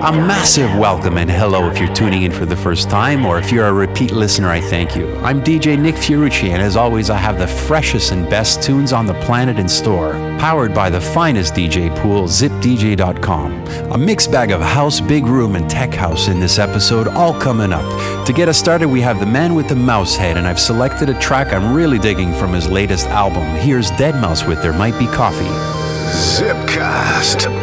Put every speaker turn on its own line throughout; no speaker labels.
A massive welcome and hello if you're tuning in for the first time, or if you're a repeat listener, I thank you. I'm DJ Nick Fiorucci, and as always, I have the freshest and best tunes on the planet in store, powered by the finest DJ pool, zipdj.com. A mixed bag of house, big room, and tech house in this episode, all coming up. To get us started, we have the man with the mouse head, and I've selected a track I'm really digging from his latest album. Here's deadmau5 with There Might Be Coffee.
Zipcast. Zipcast.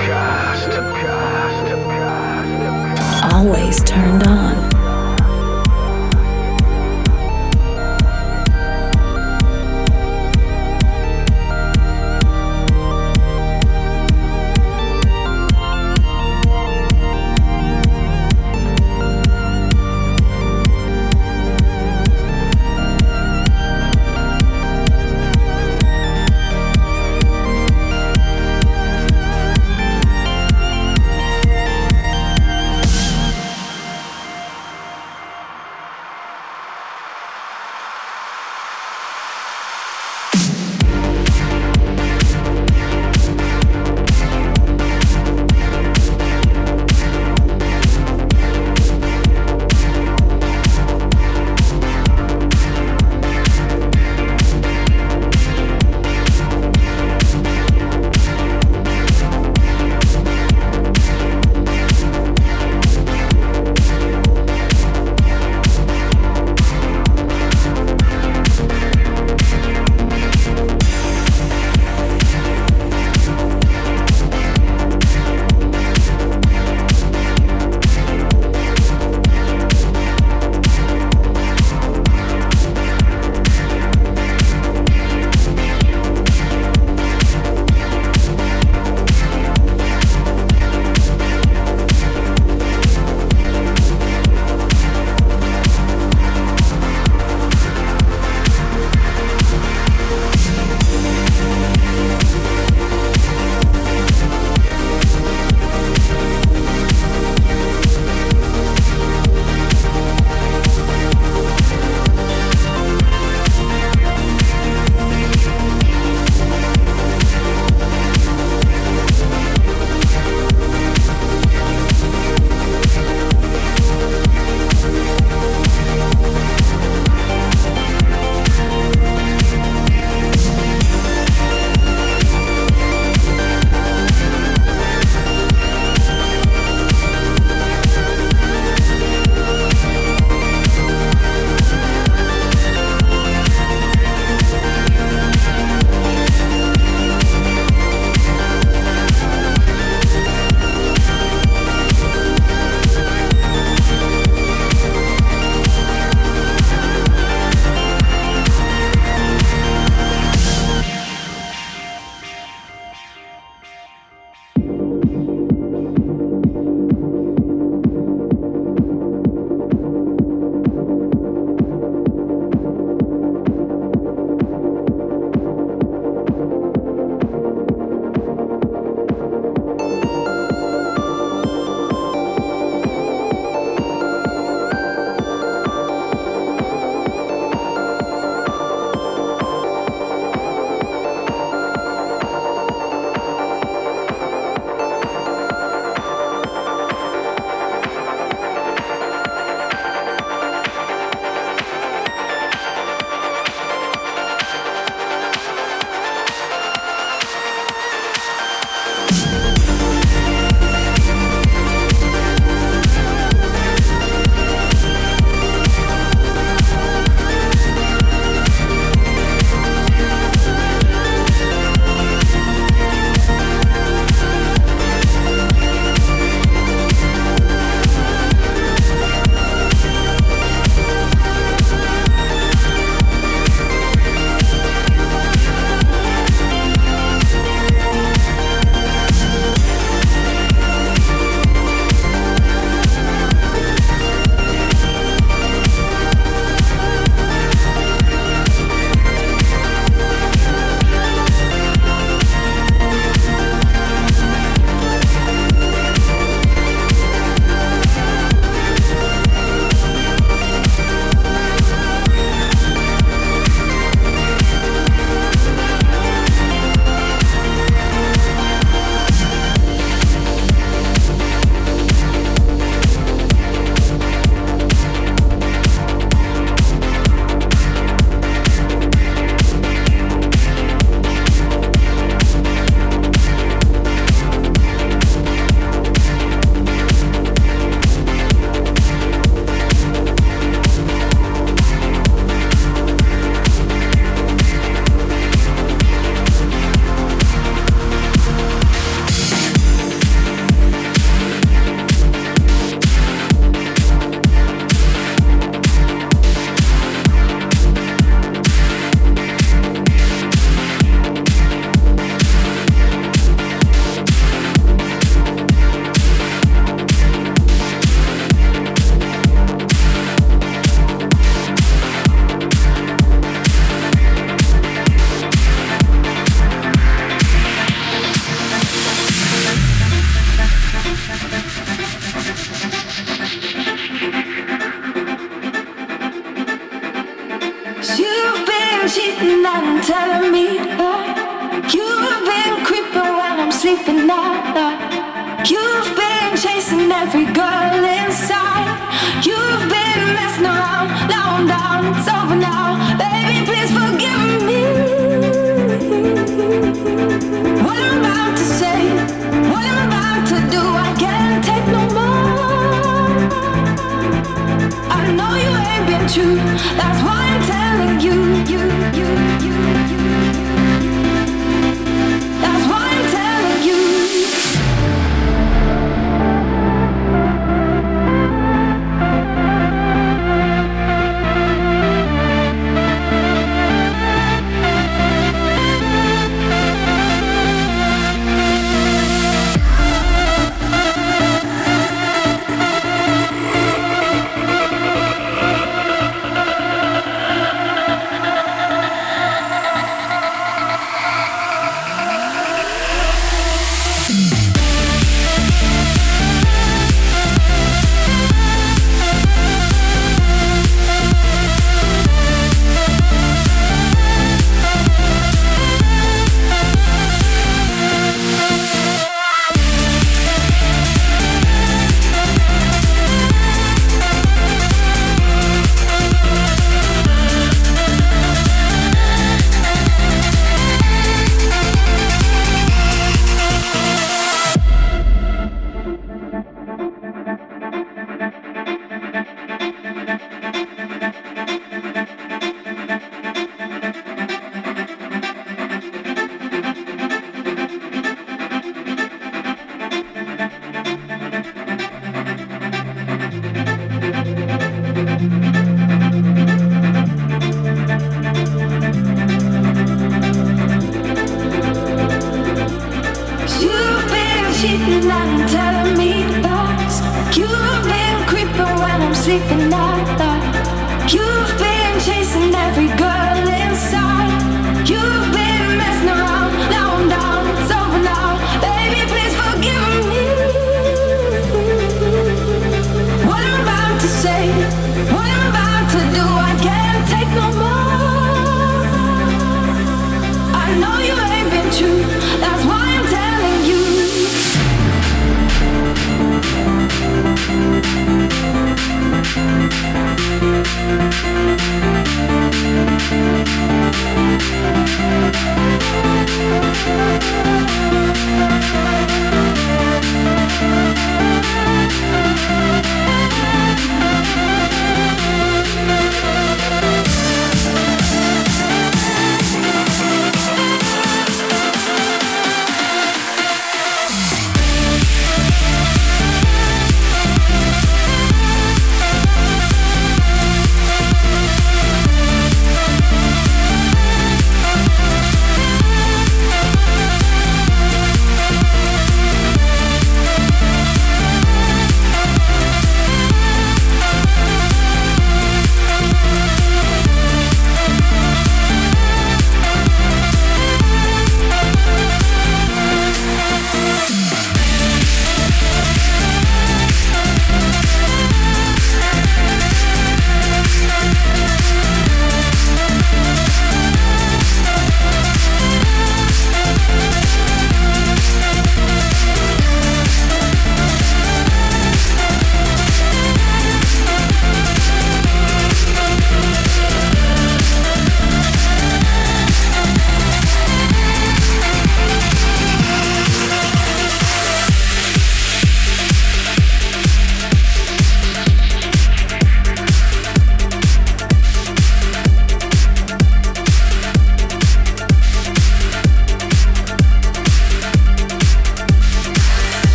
Always turned on.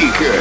speaker.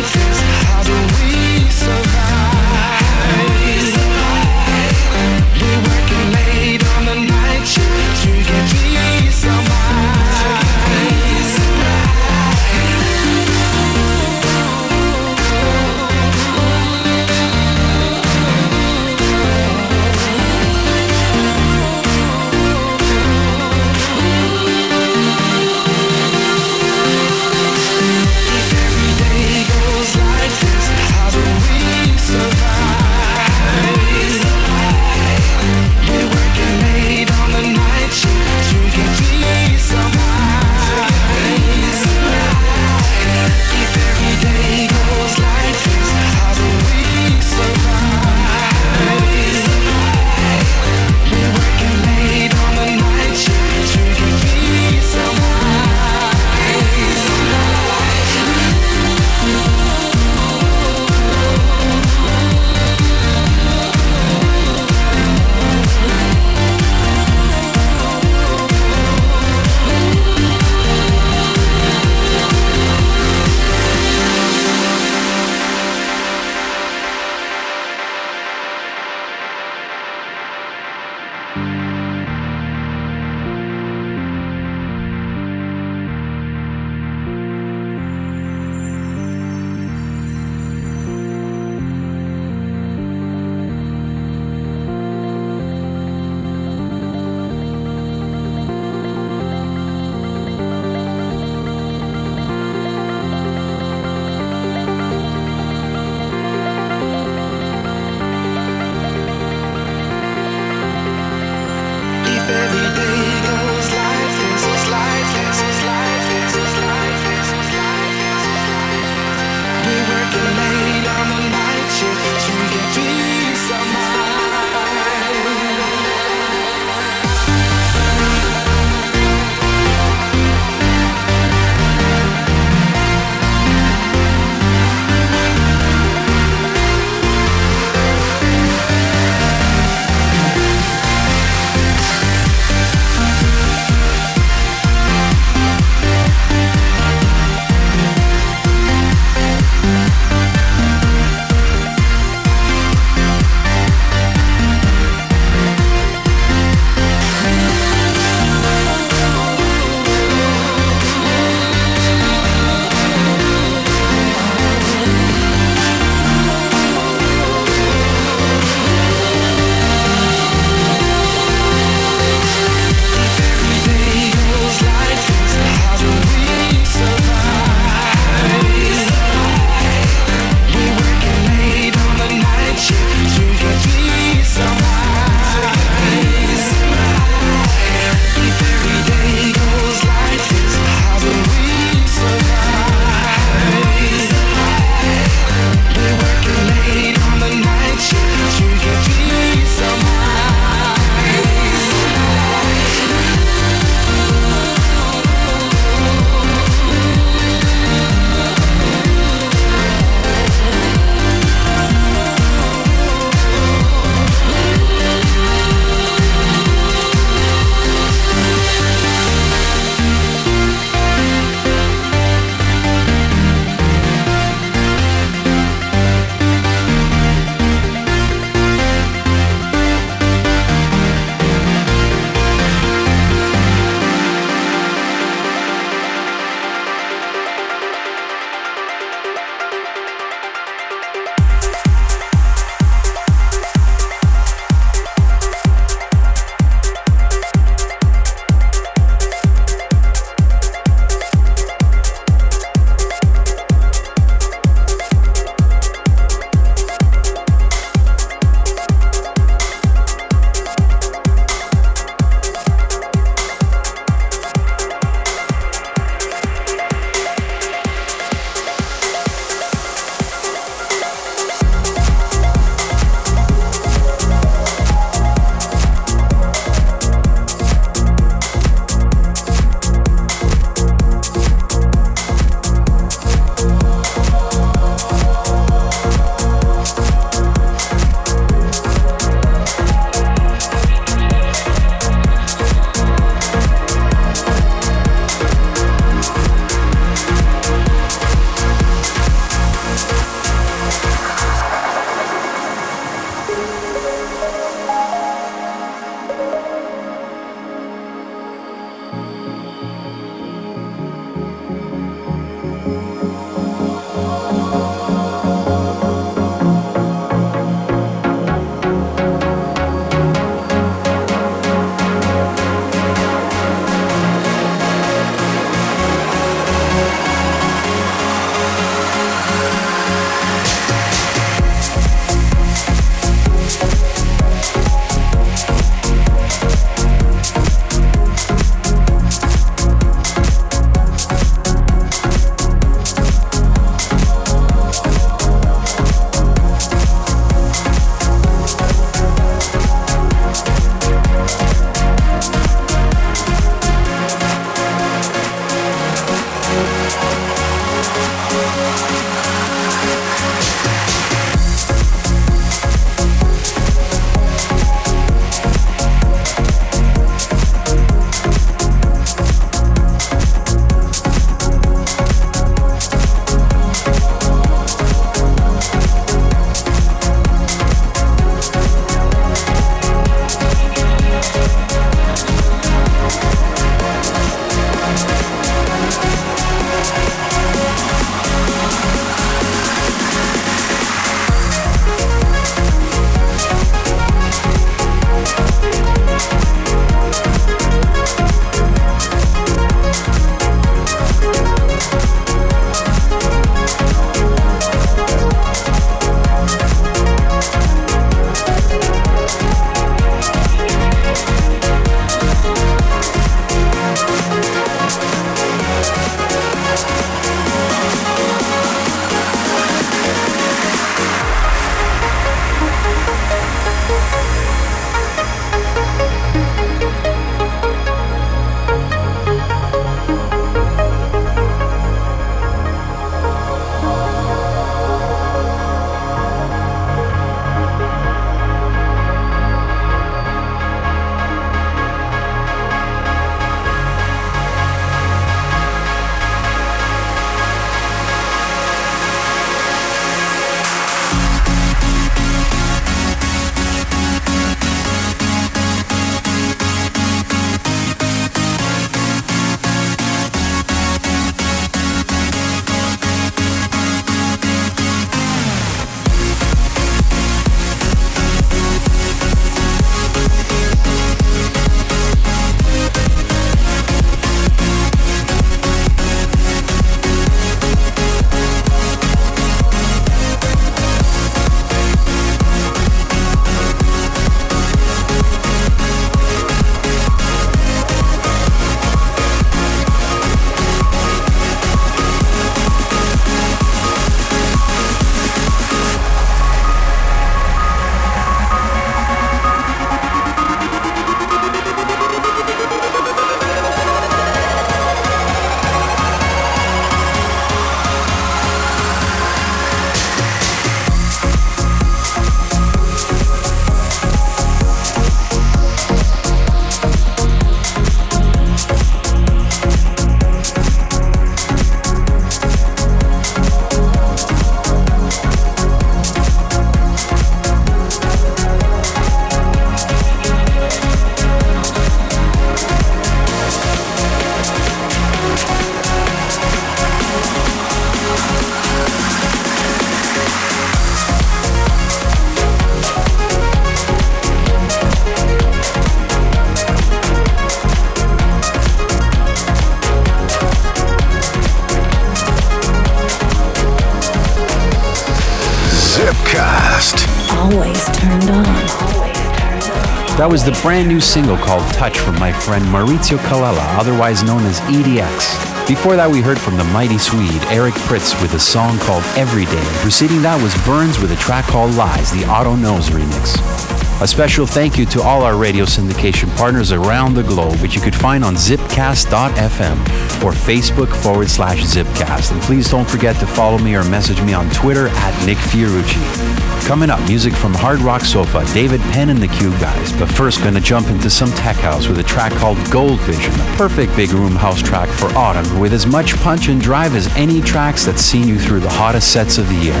Brand new single called Touch from my friend Maurizio Colella, otherwise known as EDX. Before that, we heard from the mighty Swede Eric Prydz with a song called Everyday. Preceding that was Burns with a track called Lies, the Auto Knows remix. A special thank you to all our radio syndication partners around the globe, which you could find on zipcast.fm or Facebook forward slash zipcast. And please don't forget to follow me or message me on Twitter at Nick Fiorucci. Coming up, music from Hard Rock Sofa, David Penn and the Cube Guys. But first, gonna jump into some tech house with a track called Gold Vision, a perfect big room house track for autumn with as much punch and drive as any tracks that's seen you through the hottest sets of the year.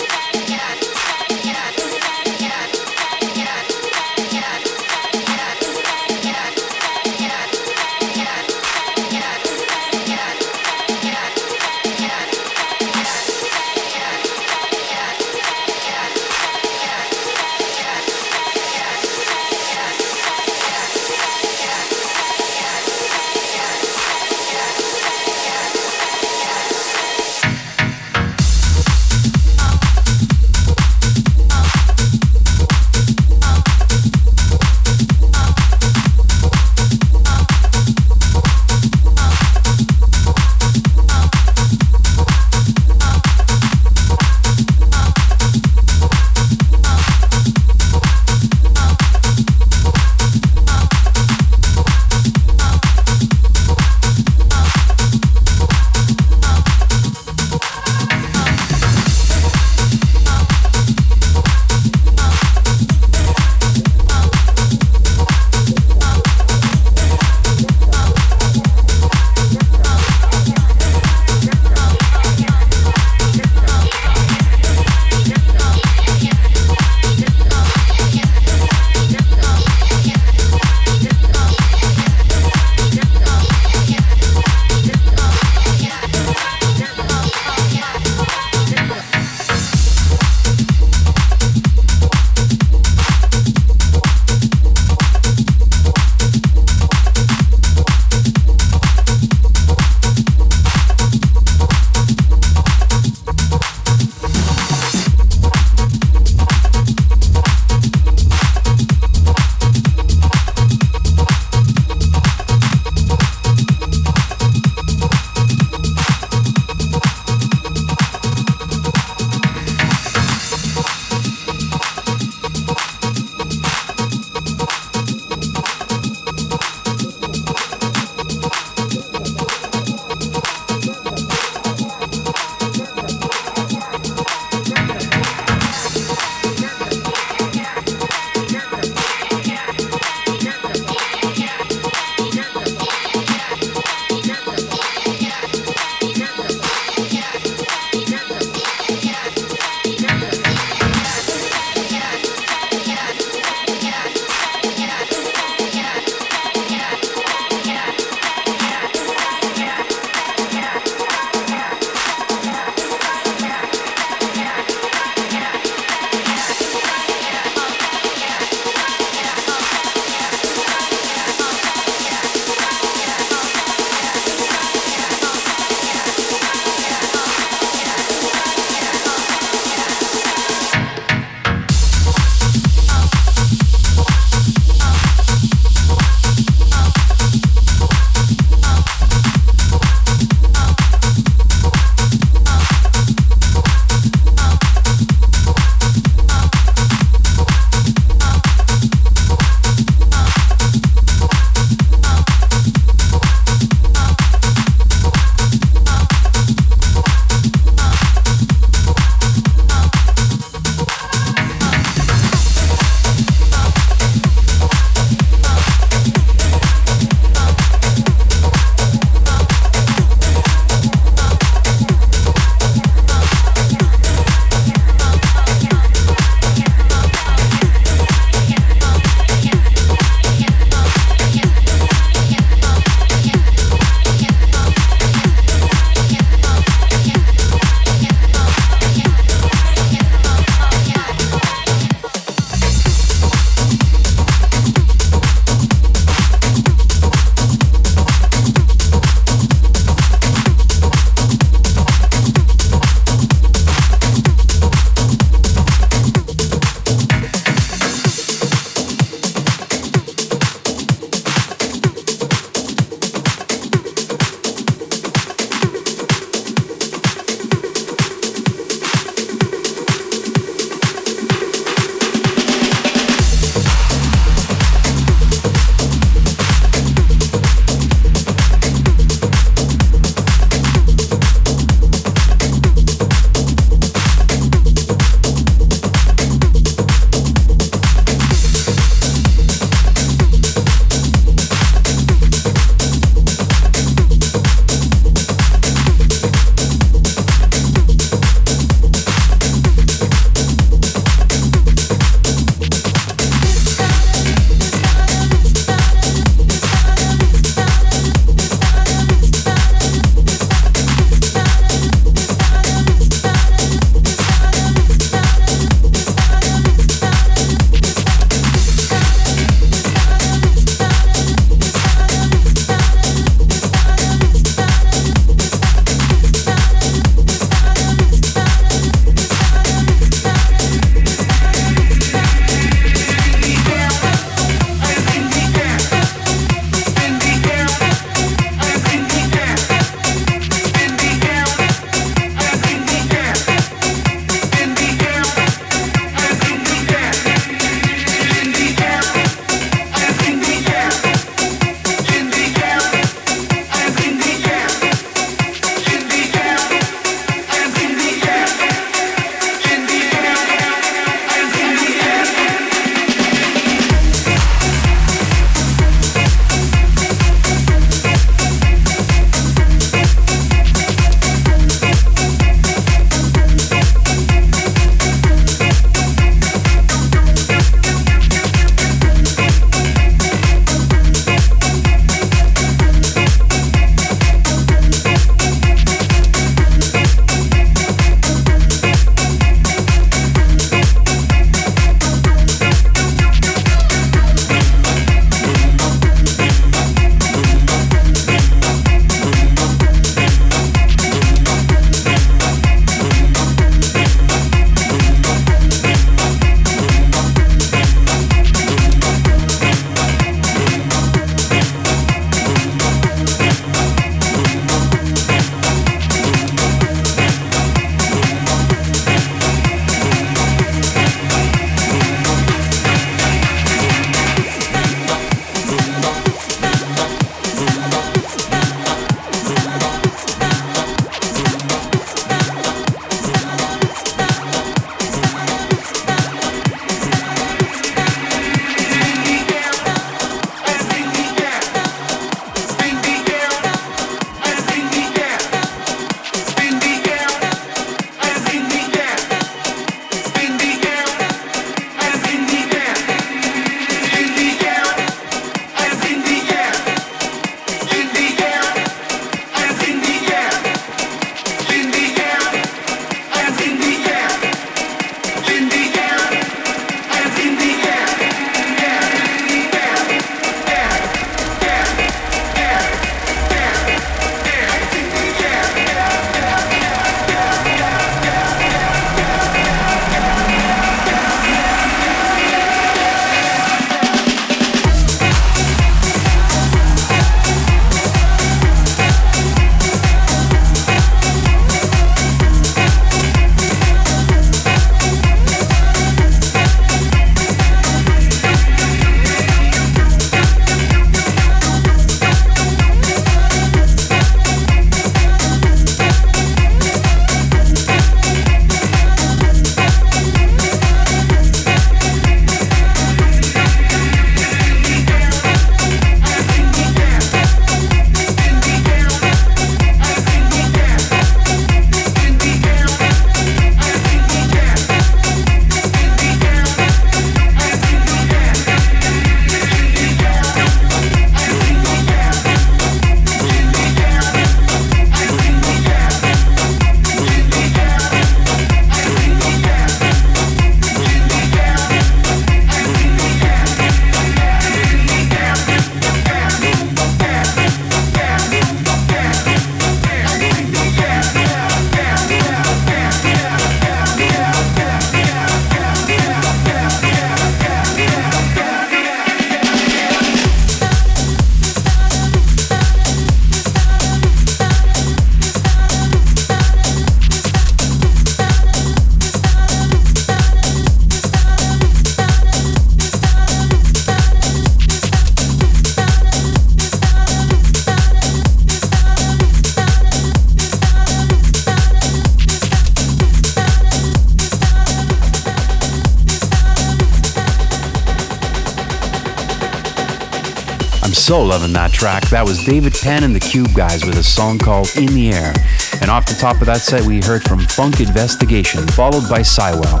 So loving that track. That was David Penn and the Cube Guys with a song called In the Air. And off the top of that set, we heard from Funk Investigation, followed by Cywell.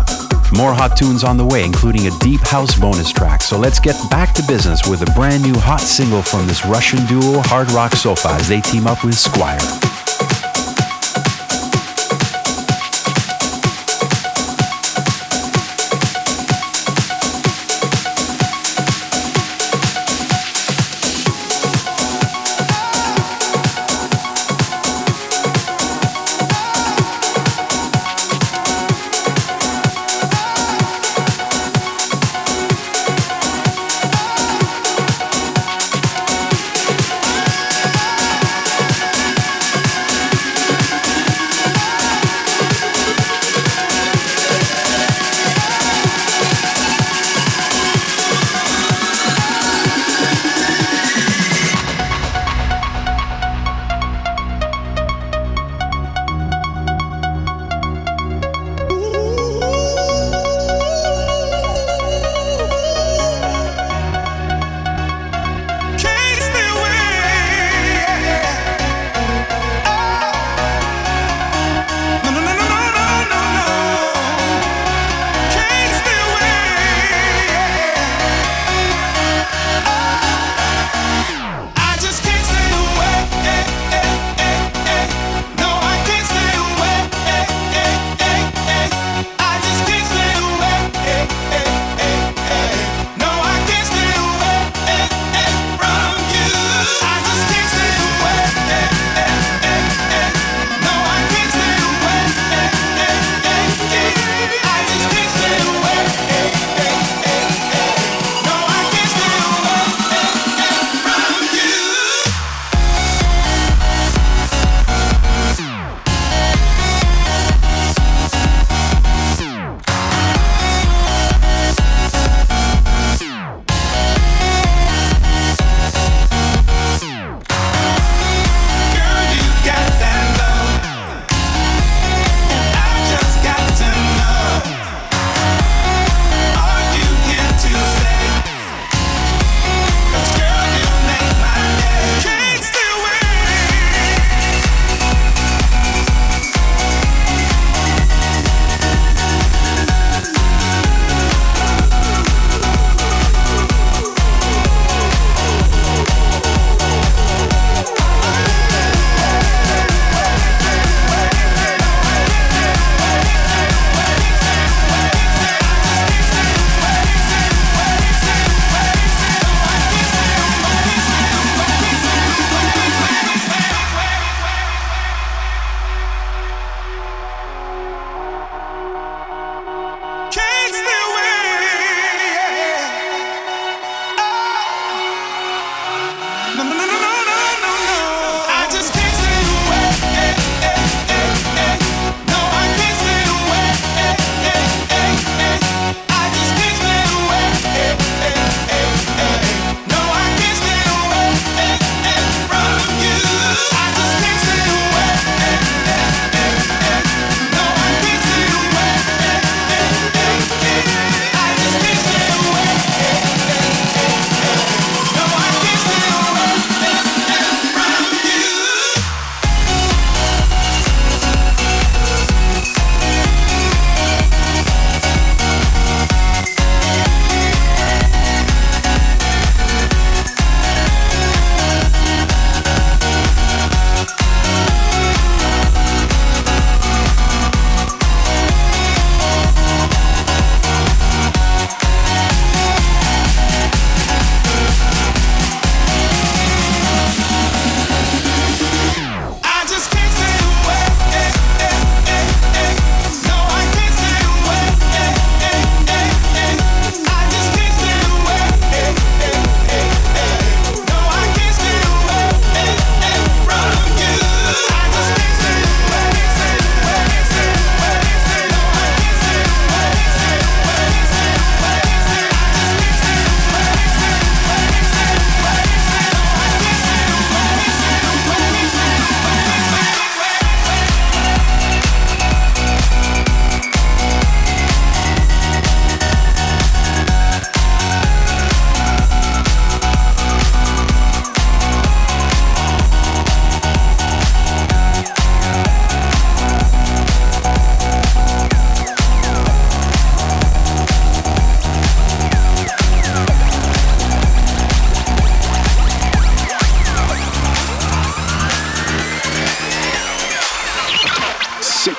More hot tunes on the way, including a deep house bonus track. So let's get back to business with a brand new hot single from this Russian duo, Hard Rock Sofa, as they team up with Squire.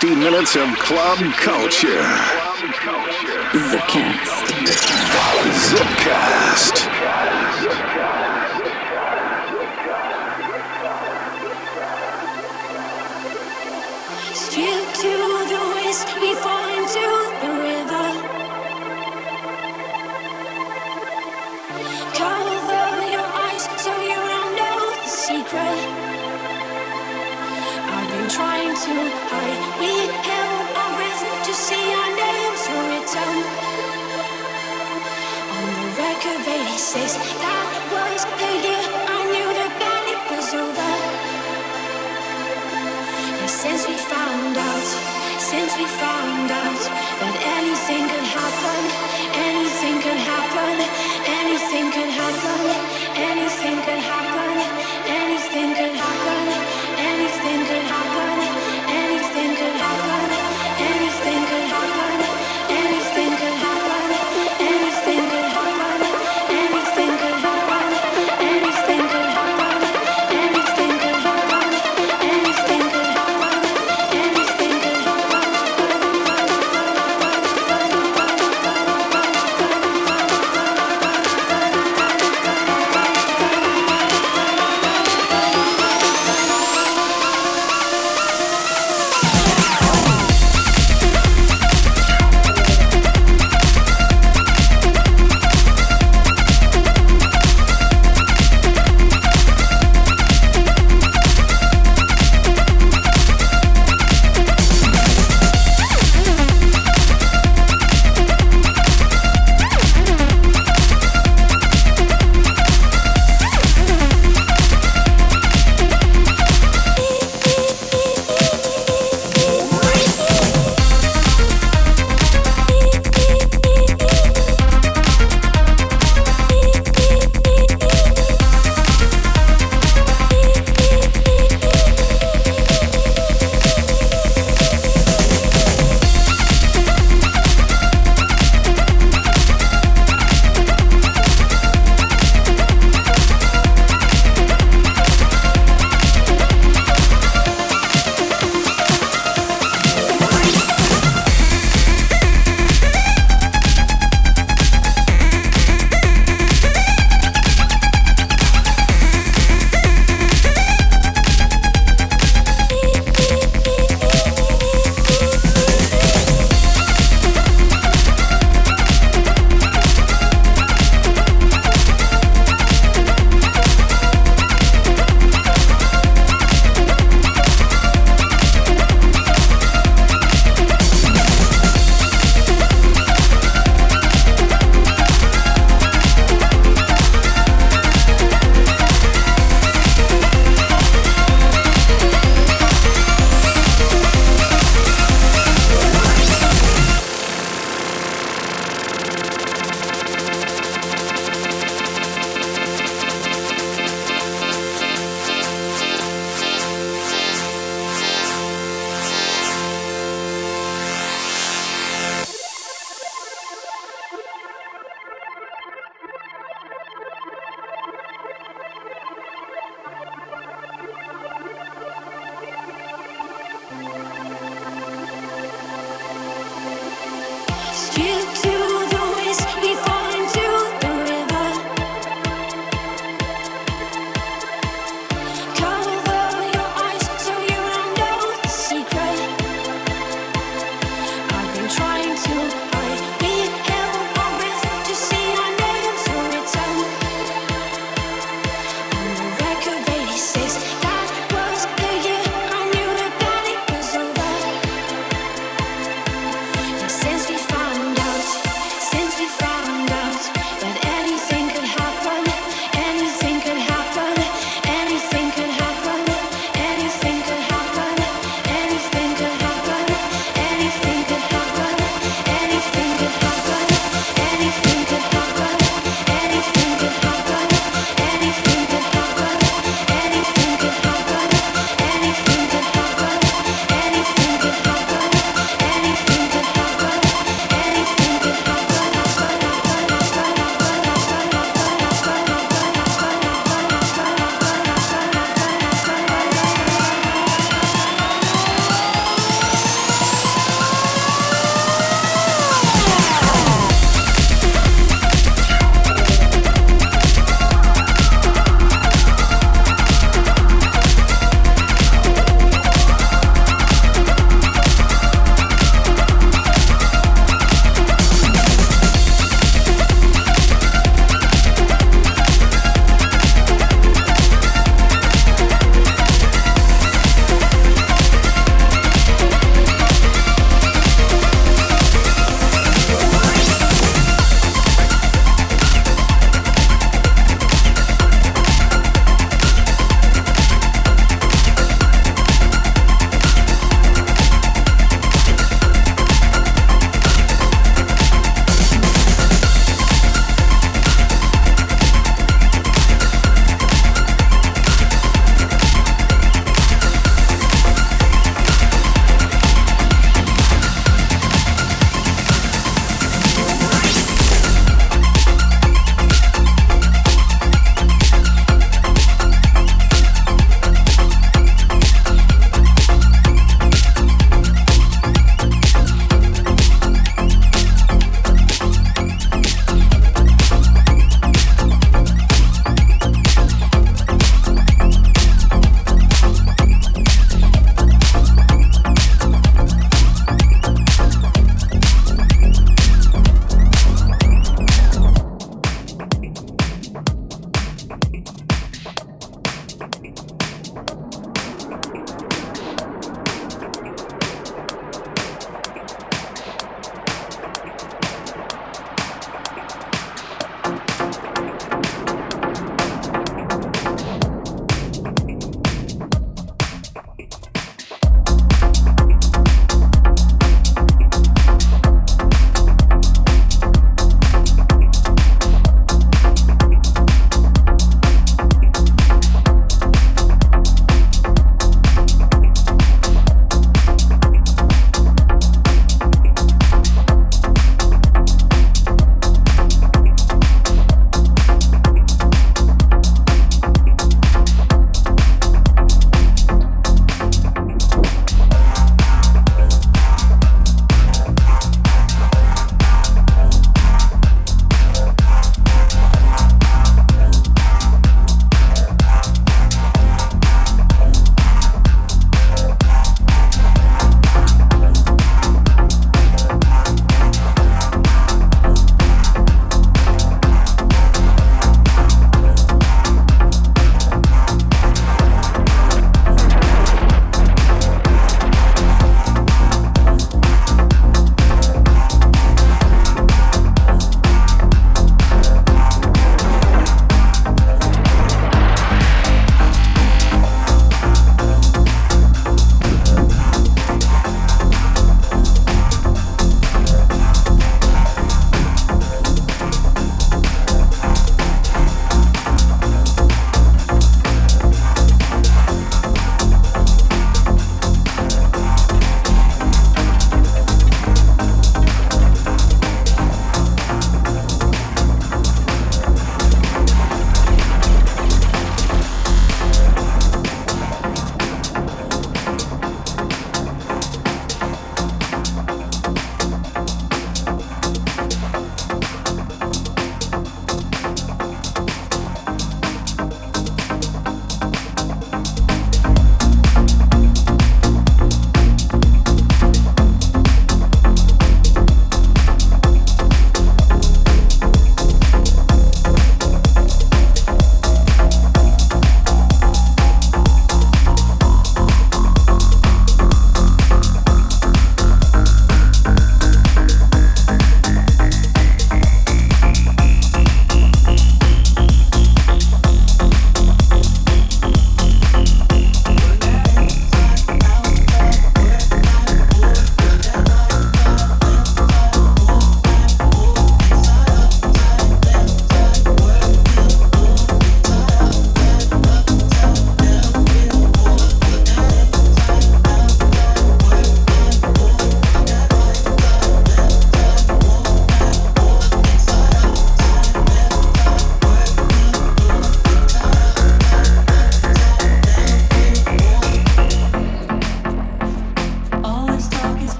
60 minutes of club culture.
Zipcast.
Zipcast.
faces. That was the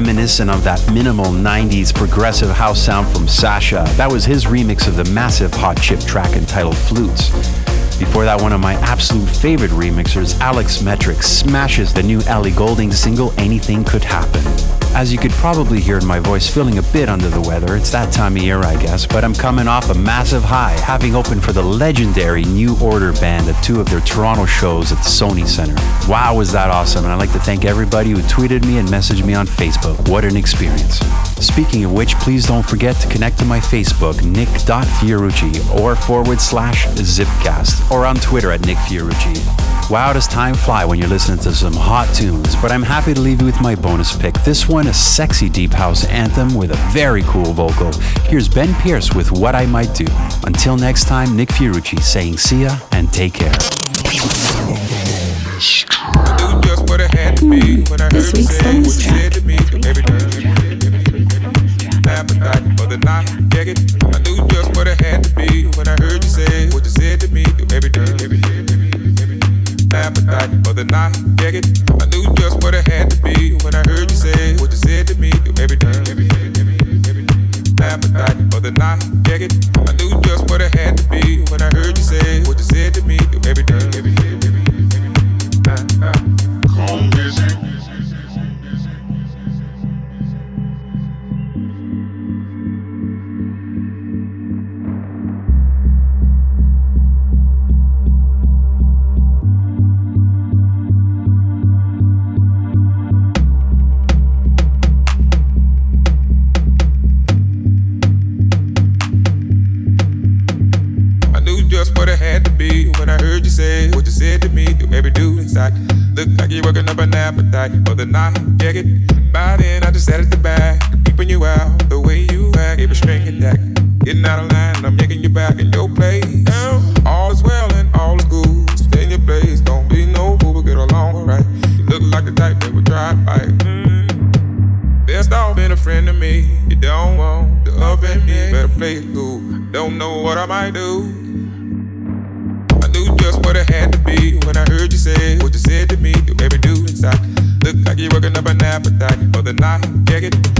reminiscent of that minimal 90s progressive house sound from Sasha. That was his remix of the massive Hot Chip track entitled Flutes. Before that, one of my absolute favorite remixers, Alex Metric, smashes the new Ellie Goulding single Anything Could Happen. As you could probably hear in my voice, feeling a bit under the weather. It's that time of year, I guess, but I'm coming off a massive high, having opened for the legendary New Order band at two of their Toronto shows at the Sony Center. Wow, was that awesome! And I'd like to thank everybody who tweeted me and messaged me on Facebook. What an experience. Speaking of which, please don't forget to connect to my Facebook, nick.fiorucci, or forward slash zipcast, or on Twitter at Nick Fiorucci. Wow, does time fly when you're listening to some hot tunes, but I'm happy to leave you with my bonus pick. This one, a sexy deep house anthem with a very cool vocal. Here's Ben Pearce with What I Might Do. Until next time, Nick Fiorucci saying see ya and take care.
this week's bonus track.
Appetite for the night, check it. I knew just what it had to be when I heard you say what you said to me every day. Every day appetite for the night. Check it. I knew just what it had to be when I heard you say what you said to me every day. Appetite for the night. Check it. I knew just what it had to be when I heard you say what you said to me every day. Every day. Come visit. said, what you said to me, Do every dude inside. Look like you're working up an appetite for the night. Get it? By then, I just sat at the back, peeping you out the way you act. Every string and deck, getting out of line, I'm making you back in your place. All is well and all is good. Stay in your place, don't be no fool, we'll get along alright. You look like the type that would drive by. Mm. Best off being a friend to me. You don't want to up me. Better play it cool. Don't know what I might do what it had to be when I heard you say what you said to me. You made me do inside. Look like you're working up an appetite for the night. Check it.